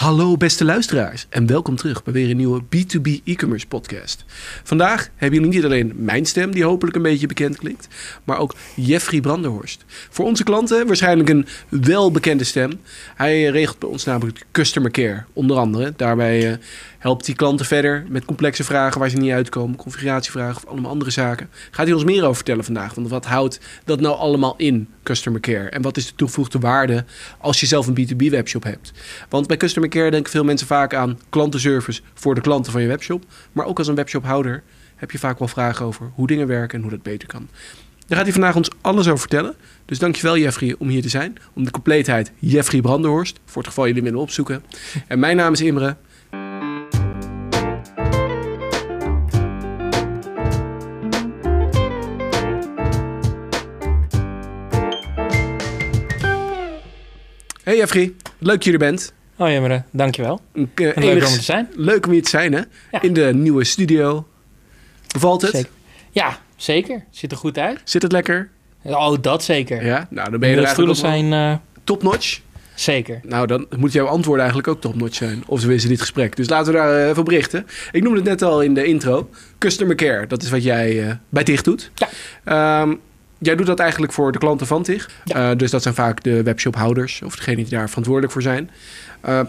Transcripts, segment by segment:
Hallo beste luisteraars en welkom terug bij weer een nieuwe B2B e-commerce podcast. Vandaag hebben jullie niet alleen mijn stem die hopelijk een beetje bekend klinkt, maar ook Jeffrey Branderhorst. Voor onze klanten waarschijnlijk een welbekende stem. Hij regelt bij ons namelijk customer care onder andere. Daarbij uh, helpt hij klanten verder met complexe vragen waar ze niet uitkomen, configuratievragen of allemaal andere zaken. Gaat hij ons meer over vertellen vandaag, want wat houdt dat nou allemaal in customer care en wat is de toegevoegde waarde als je zelf een B2B webshop hebt? Want bij customer care denken veel mensen vaak aan klantenservice voor de klanten van je webshop. Maar ook als een webshophouder heb je vaak wel vragen over hoe dingen werken en hoe dat beter kan. Daar gaat hij vandaag ons alles over vertellen. Dus dankjewel Jeffrey om hier te zijn. Om de compleetheid Jeffrey Brandenhorst. Voor het geval jullie willen opzoeken. En mijn naam is Imre. Hey Jeffrey, leuk dat je er bent. Oh Jemmere, dankjewel. Uh, leuk om te zijn. Leuk om hier te zijn, hè? In de nieuwe studio. Bevalt het? Zeker. Ja, zeker. Ziet er goed uit. Zit het lekker? Oh, dat zeker. Ja, nou dan ben je de er eigenlijk zijn uh... top-notch. Zeker. Nou, dan moet jouw antwoorden eigenlijk ook top-notch zijn. Of ze in dit gesprek. Dus laten we daar uh, even op richten. Ik noemde het net al in de intro. Customer care, dat is wat jij uh, bij TIG doet. Ja. Um, Jij doet dat eigenlijk voor de klanten van TIG. Ja. Uh, dus dat zijn vaak de webshophouders of degenen die daar verantwoordelijk voor zijn. Uh,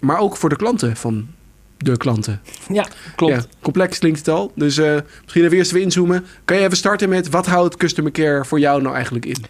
maar ook voor de klanten van de klanten. Ja, klopt. Ja, complex klinkt het al. Dus uh, misschien even eerst even inzoomen. Kan je even starten met wat houdt customer care voor jou nou eigenlijk in?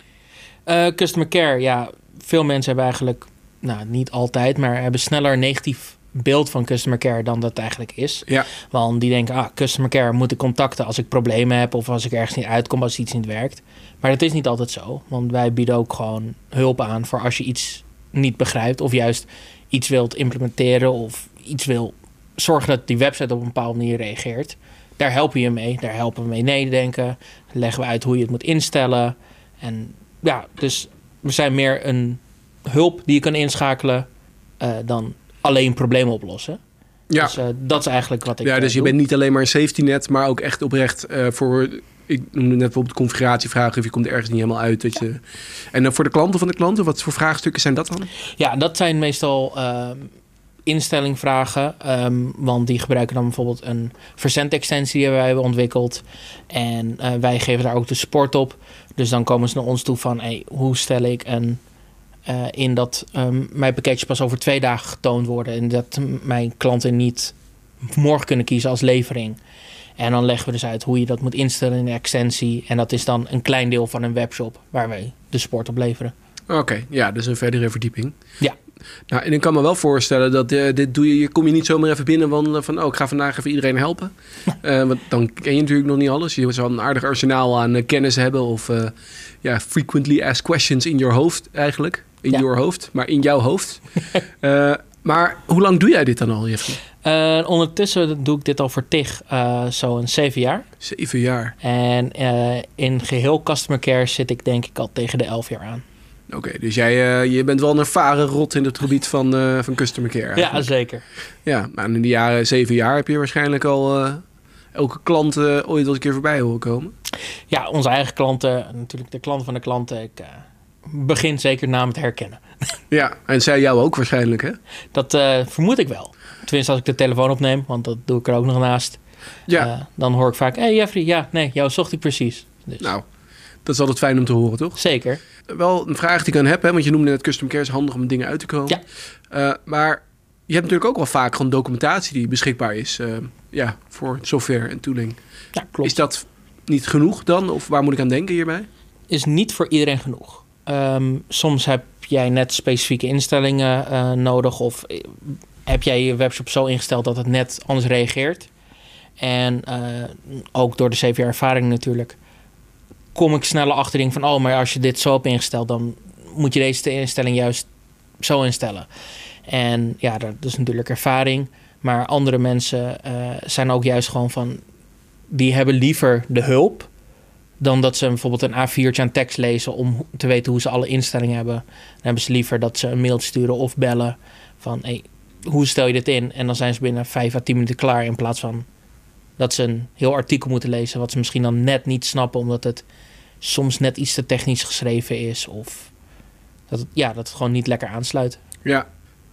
customer care, ja, veel mensen hebben eigenlijk, nou niet altijd, maar hebben sneller negatief beeld van customer care dan dat eigenlijk is. Ja. Want die denken, ah, customer care moet ik contacten als ik problemen heb of als ik ergens niet uitkom, als iets niet werkt. Maar dat is niet altijd zo, want wij bieden ook gewoon hulp aan voor als je iets niet begrijpt of juist iets wilt implementeren of iets wil zorgen dat die website op een bepaalde manier reageert. Daar helpen we je mee, daar helpen we mee nadenken, leggen we uit hoe je het moet instellen. En ja, dus we zijn meer een hulp die je kan inschakelen uh, dan alleen problemen oplossen. Ja. Dus uh, dat is eigenlijk wat ik. Ja, dus je bent niet alleen maar een safety net, maar ook echt oprecht uh, voor. Ik noemde net bijvoorbeeld configuratievragen of je komt er ergens niet helemaal uit. Dat je... En dan voor de klanten van de klanten, wat voor vraagstukken zijn dat dan? Ja, dat zijn meestal uh, instellingvragen. Um, want die gebruiken dan bijvoorbeeld een verzendextensie die wij hebben ontwikkeld. En uh, wij geven daar ook de support op. Dus dan komen ze naar ons toe van hey, hoe stel ik een uh, in dat um, mijn pakketjes pas over twee dagen getoond worden. En dat mijn klanten niet morgen kunnen kiezen als levering. En dan leggen we dus uit hoe je dat moet instellen in de extensie. En dat is dan een klein deel van een webshop waar wij de sport op leveren. Oké, okay, ja, dus een verdere verdieping. Ja. Nou, en ik kan me wel voorstellen dat uh, dit doe je, je kom je niet zomaar even binnen van, van oh, ik ga vandaag even iedereen helpen. uh, want dan ken je natuurlijk nog niet alles. Je wel een aardig arsenaal aan uh, kennis hebben of ja, frequently asked questions in je hoofd eigenlijk. In ja. je hoofd, maar in jouw hoofd. uh, maar hoe lang doe jij dit dan al, Jeffrey? Uh, ondertussen doe ik dit al voor TIG uh, zo'n zeven jaar. Zeven jaar. En in geheel customer care zit ik denk ik al tegen de elf jaar aan. Oké, okay, dus jij je bent wel een ervaren rot in het gebied van, van customer care. Eigenlijk. Ja, zeker. Ja, maar in die jaren zeven jaar heb je waarschijnlijk al elke klant ooit wel eens een keer voorbij horen komen. Ja, onze eigen klanten, natuurlijk de klanten van de klanten. Ik, begint zeker namen te herkennen. Ja, en zij jou ook waarschijnlijk, hè? Dat uh, vermoed ik wel. Tenminste, als ik de telefoon opneem, want dat doe ik er ook nog naast. Ja. Uh, dan hoor ik vaak, hé hey Jeffrey, ja, nee, jou zocht ik precies. Dus. Nou, dat is altijd fijn om te horen, toch? Zeker. Wel een vraag die ik aan heb, hè, want je noemde net custom care is handig om dingen uit te komen. Ja. Uh, maar je hebt natuurlijk ook wel vaak gewoon documentatie die beschikbaar is ja, voor software en tooling. Ja, klopt. Is dat niet genoeg dan? Of waar moet ik aan denken hierbij? Is niet voor iedereen genoeg. Um, soms heb jij net specifieke instellingen uh, nodig of heb jij je webshop zo ingesteld dat het net anders reageert. En uh, ook door de zeven jaar ervaring natuurlijk kom ik sneller achter dingen van oh, maar als je dit zo hebt ingesteld, dan moet je deze instelling juist zo instellen. En ja, dat is natuurlijk ervaring. Maar andere mensen zijn ook juist gewoon van die hebben liever de hulp dan dat ze bijvoorbeeld een A4'tje aan tekst lezen om te weten hoe ze alle instellingen hebben. Dan hebben ze liever dat ze een mail sturen of bellen van hey, hoe stel je dit in? En dan zijn ze binnen 5 à 10 minuten klaar in plaats van dat ze een heel artikel moeten lezen wat ze misschien dan net niet snappen omdat het soms net iets te technisch geschreven is of dat het, ja, dat het gewoon niet lekker aansluit. Ja,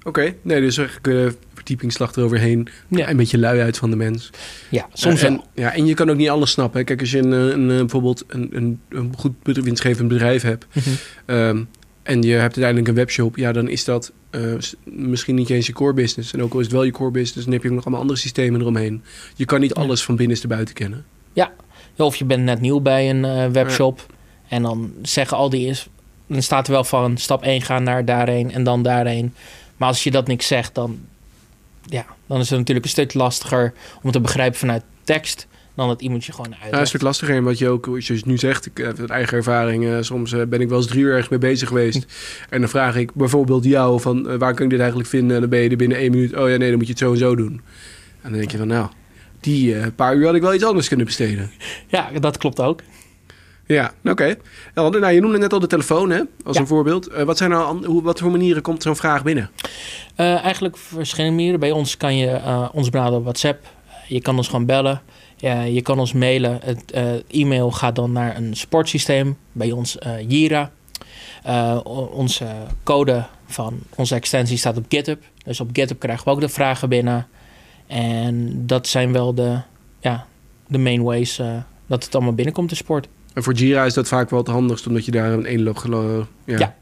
Oké, nee, dus eigenlijk uh, verdiepingsslag eroverheen. Ja. Een beetje lui uit van de mens. Ja, soms en, wel. Ja, en je kan ook niet alles snappen. hè. Kijk, als je een, eh, een, eh, bijvoorbeeld een, een, een goed winstgevend bedrijf hebt... Mhm. ehm, en je hebt uiteindelijk een webshop... ja, dan is dat eh, misschien niet eens je core business. En ook al is het wel je core business... dan heb je ook nog allemaal andere systemen eromheen. Je kan niet alles van binnenste buiten kennen. Ja, of je bent net nieuw bij een webshop. En dan zeggen al die is. Dan staat er wel van stap 1 gaan naar daarheen en dan daarheen. Maar als je dat niks zegt, dan, ja, dan is het natuurlijk een stuk lastiger om te begrijpen vanuit tekst. Dan dat iemand je gewoon Ja, een uitlegt. stuk lastiger. En wat je ook, zoals je nu zegt, ik heb eigen ervaring. soms eh, ben ik wel eens drie uur ergens mee bezig geweest. En dan vraag ik bijvoorbeeld jou van eh, waar kan ik dit eigenlijk vinden? En dan ben je er binnen één minuut. Oh ja, nee, dan moet je het zo en zo doen. En dan denk je van nou, die eh, paar uur had ik wel iets anders kunnen besteden. Ja, dat klopt ook. Ja, oké. Nou, je noemde net al de telefoon hè, als Ja. een voorbeeld. Eh, wat, zijn nou, hoe, wat voor manieren komt zo'n vraag binnen? Eh, eigenlijk verschillende manieren. Bij ons kan je uh, ons benaderen op WhatsApp. Je kan ons gewoon bellen. Ja, je kan ons mailen. Het eh, e-mail gaat dan naar een sportsysteem. Bij ons eh, Jira. Eh, onze code van onze extensie staat op GitHub. Dus op GitHub krijgen we ook de vragen binnen. En dat zijn wel de, ja, de main ways eh, dat het allemaal binnenkomt te sport. En voor Jira is dat vaak wel het handigst, omdat je daar een één log... gelo- Ja,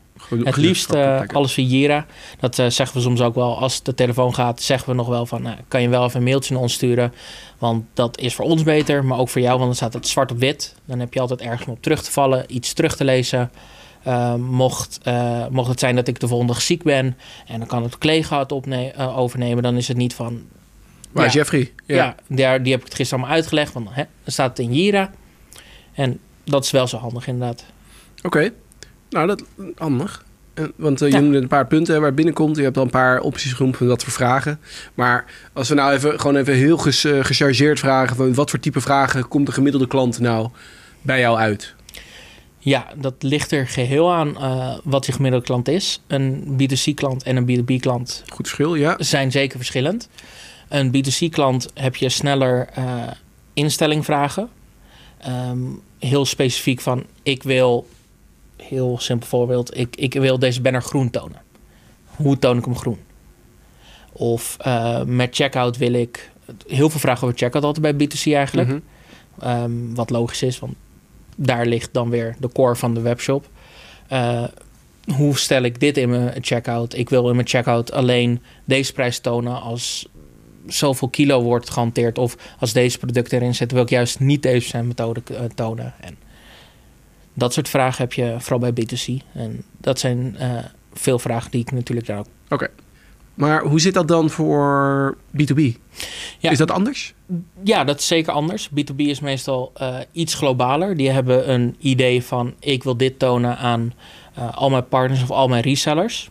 Het liefst eh, alles via Jira. Dat eh, zeggen we soms ook wel. Als de telefoon gaat, zeggen we nog wel van... Kan je wel even een mailtje naar ons sturen. Want dat is voor ons beter, maar ook voor jou. Want dan staat het zwart op wit. Dan heb je altijd ergens om op terug te vallen. Iets terug te lezen. Eh, mocht, eh, mocht het zijn dat ik de volgende dag ziek ben... en dan kan het collega het eh, overnemen... dan is het niet van... Waar is ja, Jeffrey? Ja, daar, die heb ik het gisteren allemaal uitgelegd. Want hè, dan staat het in Jira. En dat is wel zo handig inderdaad. Oké, nou dat handig. Want eh, je Ja. noemde een paar punten waar het binnenkomt. Je hebt al een paar opties genoemd van wat voor vragen. Maar als we nou even gewoon even heel ges, eh, gechargeerd vragen... van wat voor type vragen komt de gemiddelde klant nou bij jou uit? Ja, dat ligt er geheel aan eh, wat je gemiddelde klant is. Een B2C-klant en een B2B-klant Goed verschil, ja. zijn zeker verschillend. Een B2C-klant heb je sneller instellingvragen. Ehm, heel specifiek van, ik wil, heel simpel voorbeeld, ik, ik wil deze banner groen tonen. Hoe toon ik hem groen? Of eh, met checkout wil ik, heel veel vragen over checkout altijd bij B2C eigenlijk. Mhm. Ehm, wat logisch is, want daar ligt dan weer de core van de webshop. Eh, hoe stel ik dit in mijn checkout? Ik wil in mijn checkout alleen deze prijs tonen als zoveel kilo wordt gehanteerd. Of als deze producten erin zitten, wil ik juist niet deze methode eh, tonen. En dat soort vragen heb je vooral bij B2C. En dat zijn eh, veel vragen die ik natuurlijk daar ook Maar hoe zit dat dan voor B2B? Ja. Is dat anders? Ja, dat is zeker anders. B2B is meestal eh, iets globaler. Die hebben een idee van ik wil dit tonen aan al mijn partners of al mijn resellers.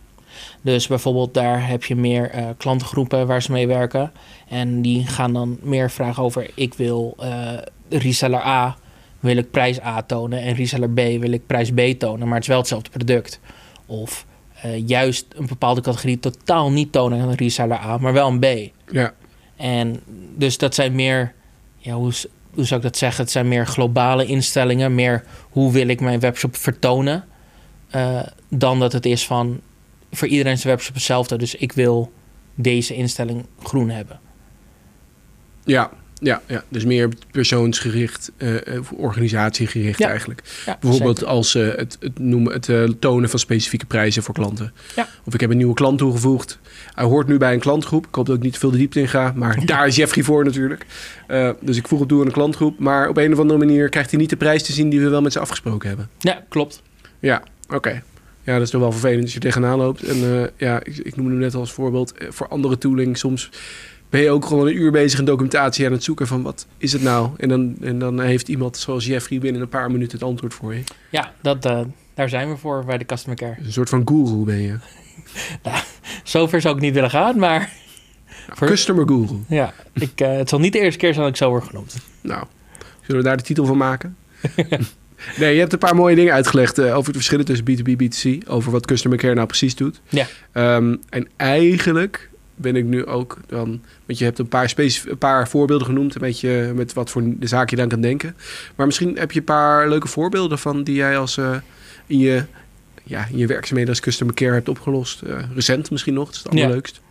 Dus bijvoorbeeld daar heb je meer eh, klantengroepen waar ze mee werken. En die gaan dan meer vragen over ik wil eh, reseller A wil ik prijs A tonen en reseller B wil ik prijs B tonen. Maar het is wel hetzelfde product. Of eh, juist een bepaalde categorie totaal niet tonen aan een reseller A, maar wel een B. Ja. En dus dat zijn meer, ja, hoe, hoe zou ik dat zeggen? Het zijn meer globale instellingen, meer hoe wil ik mijn webshop vertonen, dan dat het is van voor iedereen is de webshop hetzelfde. Dus ik wil deze instelling groen hebben. Ja, ja, ja. dus meer persoonsgericht, eh, organisatiegericht Ja. eigenlijk. Ja, Bijvoorbeeld zeker. als eh, het, het, noemen, het tonen van specifieke prijzen voor klanten. Ja. Of ik heb een nieuwe klant toegevoegd. Hij hoort nu bij een klantgroep. Ik hoop dat ik niet te veel de diepte in ga. Maar daar is Jeffrey voor natuurlijk. Dus ik voeg hem toe aan een klantgroep. Maar op een of andere manier krijgt hij niet de prijs te zien die we wel met ze afgesproken hebben. Ja, klopt. Ja, oké. Ja, dat is toch wel vervelend als je tegenaan loopt. En eh, ja, ik, ik noemde hem net als voorbeeld. eh, voor andere tooling soms ben je ook gewoon een uur bezig in documentatie aan het zoeken van wat is het nou? En dan, en dan heeft iemand zoals Jeffrey binnen een paar minuten het antwoord voor je. Ja, dat, eh, daar zijn we voor bij de Customer Care. Een soort van guru ben je. Zover zou ik niet willen gaan, maar Voor- Customer guru. ja, ik, het zal niet de eerste keer zijn dat ik zo word genoemd. Nou, zullen we daar de titel van maken? nee, je hebt een paar mooie dingen uitgelegd eh, over de verschillen tussen B2B en B2C. Over wat Customer Care nou precies doet. Ja. Ehm, en eigenlijk ben ik nu ook dan... Want je hebt een paar, een paar voorbeelden genoemd... Een beetje met wat voor de zaak je dan kan denken. Maar misschien heb je een paar leuke voorbeelden van... die jij als eh, in je ja, in je werkzaamheden als customer care hebt opgelost? Eh, recent misschien nog, dat is het Ja. allerleukst.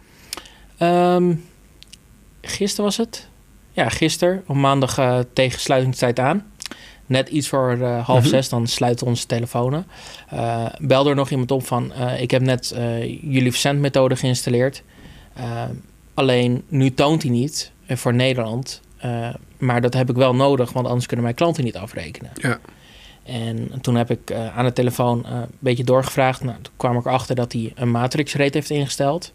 Ehm gisteren was het? Ja, gisteren. Op maandag eh, tegen sluitingstijd aan. Net iets voor eh, half Mhm. zes, dan sluiten onze telefoons. Eh belde er nog iemand op van... eh, ik heb net jullie verzendmethode geïnstalleerd. Alleen nu toont hij niet voor Nederland. Maar dat heb ik wel nodig, want anders kunnen mijn klanten niet afrekenen. Ja. En toen heb ik aan de telefoon een beetje doorgevraagd. Nou, toen kwam ik erachter dat hij een matrix rate heeft ingesteld.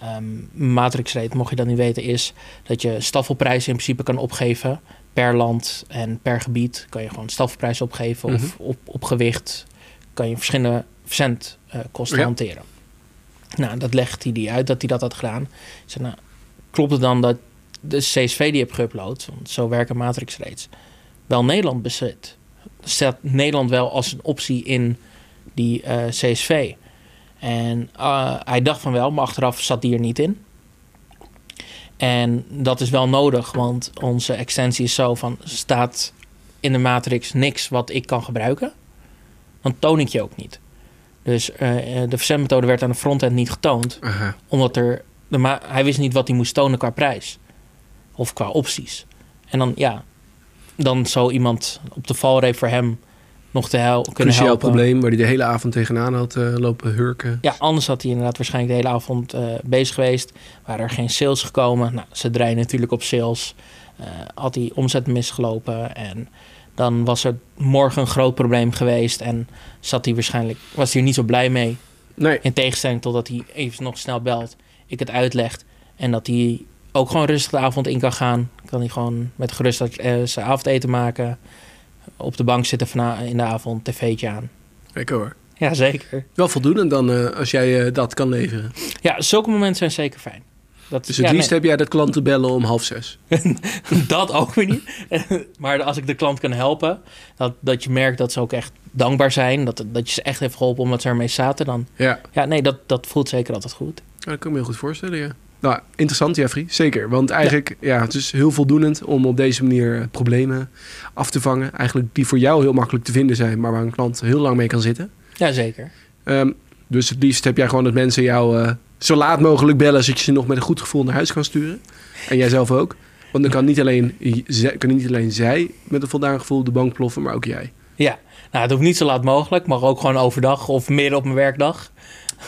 Ehm matrix rate, mocht je dat niet weten, is dat je staffelprijzen in principe kan opgeven per land en per gebied. Kan je gewoon staffelprijs opgeven Mhm. of op, op gewicht kan je verschillende verzendkosten Ja. hanteren. Nou, dat legt hij die uit dat hij dat had gedaan. Zei, nou, klopt het dan dat de CSV die hebt geüpload, want zo werken matrix rates, wel Nederland bezit? Staat Nederland wel als een optie in die eh, CSV? En eh, hij dacht van wel, maar achteraf zat die er niet in. En dat is wel nodig, want onze extensie is zo van... staat in de matrix niks wat ik kan gebruiken... dan toon ik je ook niet. Dus eh, eh, de verzendmethode werd aan de frontend niet getoond... Aha. omdat er de hij wist niet wat hij moest tonen qua prijs. Of qua opties. En dan, ja, dan zou iemand op de valreep voor hem nog te hel kunnen Cruciaal helpen. probleem waar hij de hele avond tegenaan had eh, lopen hurken. Ja, anders had hij inderdaad waarschijnlijk de hele avond eh, bezig geweest. Waren er geen sales gekomen. Nou, ze draaien natuurlijk op sales. Eh, had hij omzet misgelopen. En dan was er morgen een groot probleem geweest. En zat hij waarschijnlijk, was hij er niet zo blij mee. Nee, In tegenstelling totdat hij even nog snel belt. Ik het uitlegt. En dat hij ook gewoon rustig de avond in kan gaan. Kan hij gewoon met gerust zijn avondeten maken. Op de bank zitten in de avond, tv'tje aan. lekker hoor. Ja, zeker. Wel voldoende dan eh, als jij eh, dat kan leveren. Ja, zulke momenten zijn zeker fijn. Dat, Dus het ja, liefst nee, heb jij dat klanten bellen om half zes. dat ook weer niet. maar als ik de klant kan helpen, dat, dat je merkt dat ze ook echt dankbaar zijn. Dat, dat je ze echt heeft geholpen omdat ze ermee zaten. Dan, Ja, ja, nee, dat, dat voelt zeker altijd goed. Ja, dat kan ik me heel goed voorstellen, ja. Nou, interessant, Jeffrey. Zeker. Want eigenlijk, ja. het is heel voldoenend om op deze manier eh, problemen af te vangen. Eigenlijk die voor jou heel makkelijk te vinden zijn, maar waar een klant heel lang mee kan zitten. Ja, zeker. Ehm, dus het liefst heb jij gewoon dat mensen jou eh, zo laat mogelijk bellen, zodat je ze nog met een goed gevoel naar huis kan sturen. En jij zelf ook. Want dan kan niet alleen, kan niet alleen zij met een voldaan gevoel de bank ploffen, maar ook jij. Ja, nou, het hoeft niet zo laat mogelijk, maar ook gewoon overdag of midden op mijn werkdag.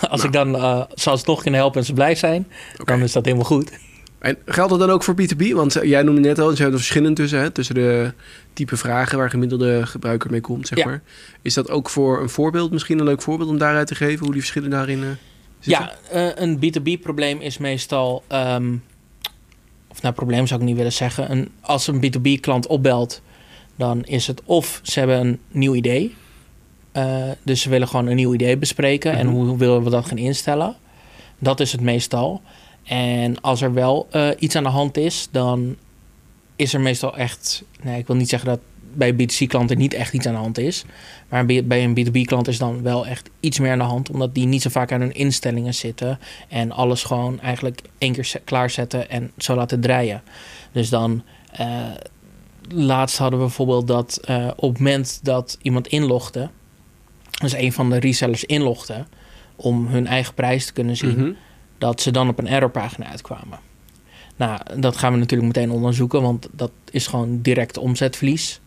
Als Nou. ik dan eh zou ze nog kunnen helpen en ze blij zijn, dan is dat helemaal goed. En geldt dat dan ook voor B2B? Want eh, jij noemde net al, er zijn er verschillen tussen, hè, tussen de type vragen waar gemiddelde gebruiker mee komt, zeg Ja. maar. Is dat ook voor een voorbeeld, misschien een leuk voorbeeld om daaruit te geven, hoe die verschillen daarin eh, zitten? Ja, eh, een B2B-probleem is meestal, ehm, of nou, probleem zou ik niet willen zeggen. Een, als een B2B-klant opbelt, dan is het of ze hebben een nieuw idee. Eh, dus ze willen gewoon een nieuw idee bespreken en Mhm. hoe willen we dat gaan instellen. Dat is het meestal. En als er wel eh, iets aan de hand is, dan is er meestal echt. Nee, ik wil niet zeggen dat bij B2C-klanten niet echt iets aan de hand is. Maar bij een B2B-klant is dan wel echt iets meer aan de hand. Omdat die niet zo vaak aan hun instellingen zitten. En alles gewoon eigenlijk één keer ze- klaarzetten en zo laten draaien. Dus dan. eh, laatst hadden we bijvoorbeeld dat op het moment dat iemand inlogde. Dus een van de resellers inlogde. Om hun eigen prijs te kunnen zien Mhm. dat ze dan op een errorpagina uitkwamen. Nou, dat gaan we natuurlijk meteen onderzoeken, want dat is gewoon direct omzetverlies.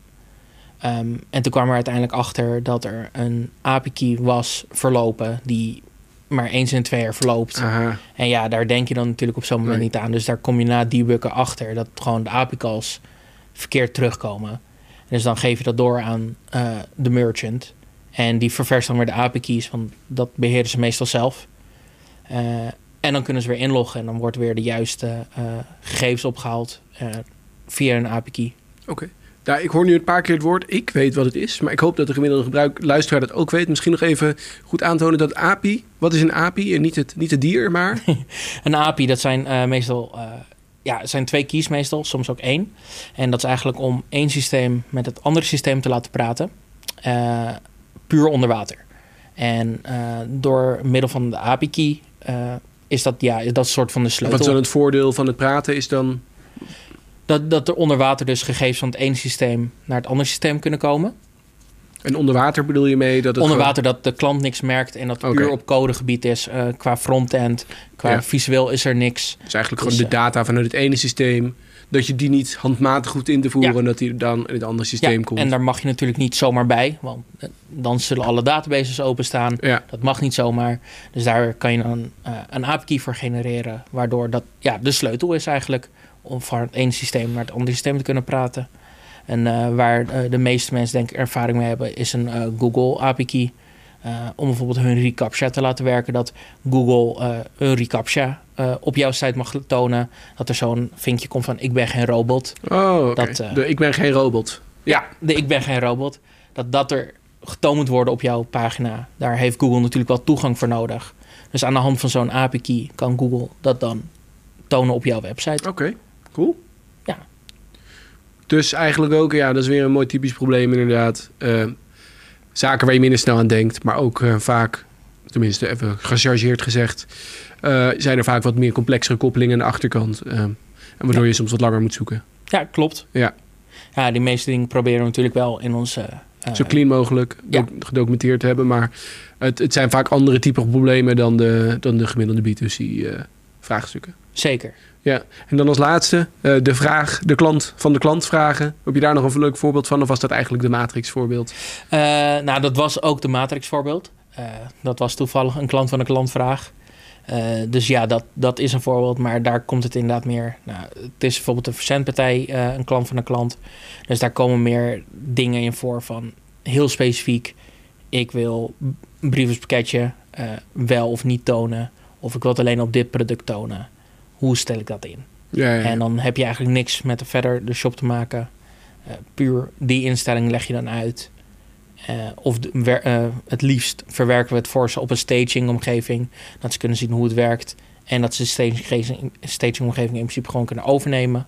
Ehm, en toen kwam er uiteindelijk achter dat er een API-key was verlopen die maar eens in twee jaar verloopt. Aha. En ja, daar denk je dan natuurlijk op zo'n moment Nee. niet aan. Dus daar kom je na debuggen achter dat gewoon de API-calls verkeerd terugkomen. Dus dan geef je dat door aan eh, de merchant. En die ververst dan weer de API-keys, want dat beheren ze meestal zelf. Eh, en dan kunnen ze weer inloggen en dan wordt weer de juiste eh, gegevens opgehaald eh, via een API-key. Oké. Nou, ik hoor nu een paar keer het woord ik weet wat het is, maar ik hoop dat de gemiddelde gebruik, luisteraar dat ook weet. Misschien nog even goed aantonen dat API, wat is een API? En niet het, niet het dier, maar... Een API, dat zijn meestal ja, zijn twee keys meestal, soms ook één. En dat is eigenlijk om één systeem met het andere systeem te laten praten. Puur onder water. En eh, door middel van de API-key eh, is dat, ja, is dat soort van de Wat sleutel. is dan het voordeel van het praten is dan... Dat, dat er onder water dus gegevens van het ene systeem naar het andere systeem kunnen komen. En onder water bedoel je mee dat het Onder gewoon- water dat de klant niks merkt en dat het puur op codegebied is. eh, qua frontend, qua Ja. visueel is er niks. Dus eigenlijk Dus, gewoon de data vanuit het ene systeem. Dat je die niet handmatig hoeft in te voeren. Ja. En dat die dan in het andere systeem Ja, komt. en daar mag je natuurlijk niet zomaar bij, want eh, dan zullen alle databases openstaan. Ja, Dat mag niet zomaar. Dus daar kan je dan eh, een API voor genereren, waardoor dat ja, de sleutel is eigenlijk om van het ene systeem naar het andere systeem te kunnen praten. En eh, waar de meeste mensen denk ik ervaring mee hebben, is een Google API key. Eh, om bijvoorbeeld hun reCAPTCHA te laten werken. Dat Google eh een reCAPTCHA eh, op jouw site mag tonen. Dat er zo'n vinkje komt van ik ben geen robot. oh. Dat, De Ik ben geen robot. Ja, De ik ben geen robot. Dat dat er getoond moet worden op jouw pagina. Daar heeft Google natuurlijk wel toegang voor nodig. Dus aan de hand van zo'n API key kan Google dat dan tonen op jouw website. oké. Cool. Ja. Dus eigenlijk ook, ja, dat is weer een mooi typisch probleem inderdaad. Zaken waar je minder snel aan denkt. Maar ook eh, vaak, tenminste even gechargeerd gezegd... eh, zijn er vaak wat meer complexere koppelingen aan de achterkant. eh, en waardoor je soms wat langer moet zoeken. Ja, klopt. Ja. Ja, die meeste dingen proberen we natuurlijk wel in onze... Zo clean mogelijk ja. gedocumenteerd te hebben. Maar het, het zijn vaak andere type problemen dan de, dan de gemiddelde B2C-vraagstukken. Zeker. ja, en dan als laatste eh, de vraag, de klant van de klant vragen. Heb je daar nog een leuk voorbeeld van? Of was dat eigenlijk de Matrix voorbeeld? Eh, nou, dat was ook de Matrix voorbeeld. Eh, dat was toevallig een klant van een klantvraag. Dus ja, dat, dat is een voorbeeld, maar daar komt het inderdaad meer. Nou, het is bijvoorbeeld een verzendpartij, een klant van een klant. Dus daar komen meer dingen in voor van heel specifiek. Ik wil een brievenpakketje wel of niet tonen. Of ik wil het alleen op dit product tonen. Hoe stel ik dat in? Ja, ja. En dan heb je eigenlijk niks met de verder de shop te maken. Eh, puur die instelling leg je dan uit. Eh, of de, wer- eh, het liefst verwerken we het voor ze op een staging-omgeving. Dat ze kunnen zien hoe het werkt. En dat ze de staging- staging-omgeving in principe gewoon kunnen overnemen.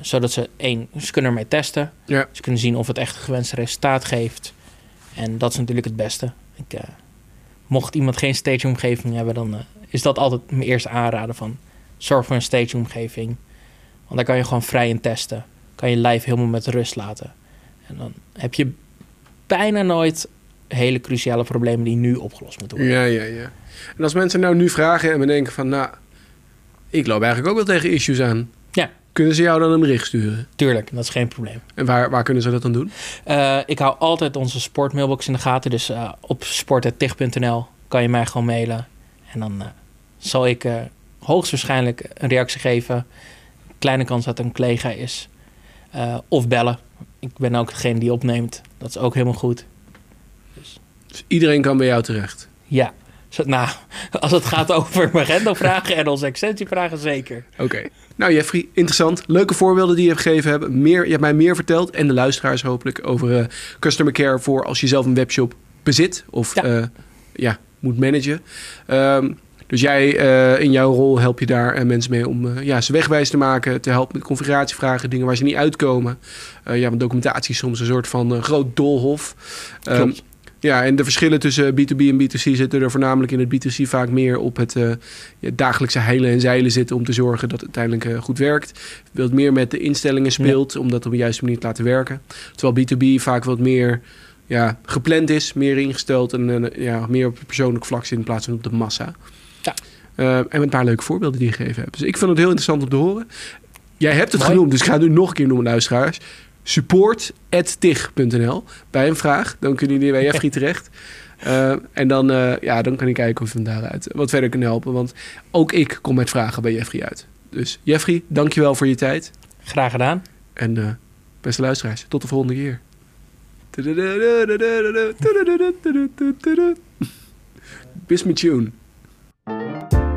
Zodat ze één, ze kunnen ermee testen. Ja. Ze kunnen zien of het echt het gewenste resultaat geeft. En dat is natuurlijk het beste. Ik, mocht iemand geen staging-omgeving hebben, dan is dat altijd mijn eerste aanraden van zorg voor een staging-omgeving. Want daar kan je gewoon vrij in testen. Kan je live helemaal met rust laten. En dan heb je bijna nooit hele cruciale problemen die nu opgelost moeten worden. ja, ja, ja. En als mensen nou nu vragen en bedenken van... Nou, ik loop eigenlijk ook wel tegen issues aan. Ja. Kunnen ze jou dan een bericht sturen? Tuurlijk, dat is geen probleem. En waar, waar kunnen ze dat dan doen? Eh, ik hou altijd onze sportmailbox in de gaten. Dus eh, op sport.tig.nl kan je mij gewoon mailen. En dan eh, zal ik hoogstwaarschijnlijk een reactie geven. Kleine kans dat het een collega is. Eh, of bellen. Ik ben ook degene die opneemt. Dat is ook helemaal goed. Dus iedereen kan bij jou terecht. Ja. Zo, nou, als het gaat over Magento-vragen en onze extensievragen, zeker. Oké. Nou Jeffrey, interessant. Leuke voorbeelden die je hebt gegeven hebben. Meer, je hebt mij meer verteld en de luisteraars hopelijk over eh, customer care voor als je zelf een webshop bezit of Ja. ja, ja moet managen. Ehm, dus jij eh, in jouw rol help je daar eh, mensen mee om eh, ja, ze wegwijs te maken, te helpen met configuratievragen, dingen waar ze niet uitkomen. Ja, want documentatie is soms een soort van groot doolhof. Klopt. ja, en de verschillen tussen B2B en B2C zitten er voornamelijk in het B2C vaak meer op het ja, dagelijkse heilen en zeilen zitten om te zorgen dat het uiteindelijk goed werkt. Wat meer met de instellingen speelt om dat op de juiste manier te laten werken. Terwijl B2B vaak wat meer ja, gepland is, meer ingesteld en ja, meer op het persoonlijk vlak zit in plaats van op de massa. Ja. Eh, en met een paar leuke voorbeelden die je gegeven hebt. Dus ik vind het heel interessant om te horen. Jij hebt het Mooi. genoemd, dus ik ga het nu nog een keer noemen, luisteraars. Support.tig.nl bij een vraag. Dan kunnen jullie bij Jeffrey terecht. Eh, en dan, eh, ja, dan kan ik kijken of we hem daaruit wat verder kunnen helpen. Want ook ik kom met vragen bij Jeffrey uit. Dus Jeffrey, dankjewel voor je tijd. Graag gedaan. En beste luisteraars, tot de volgende keer. Bisme tune. Thank you.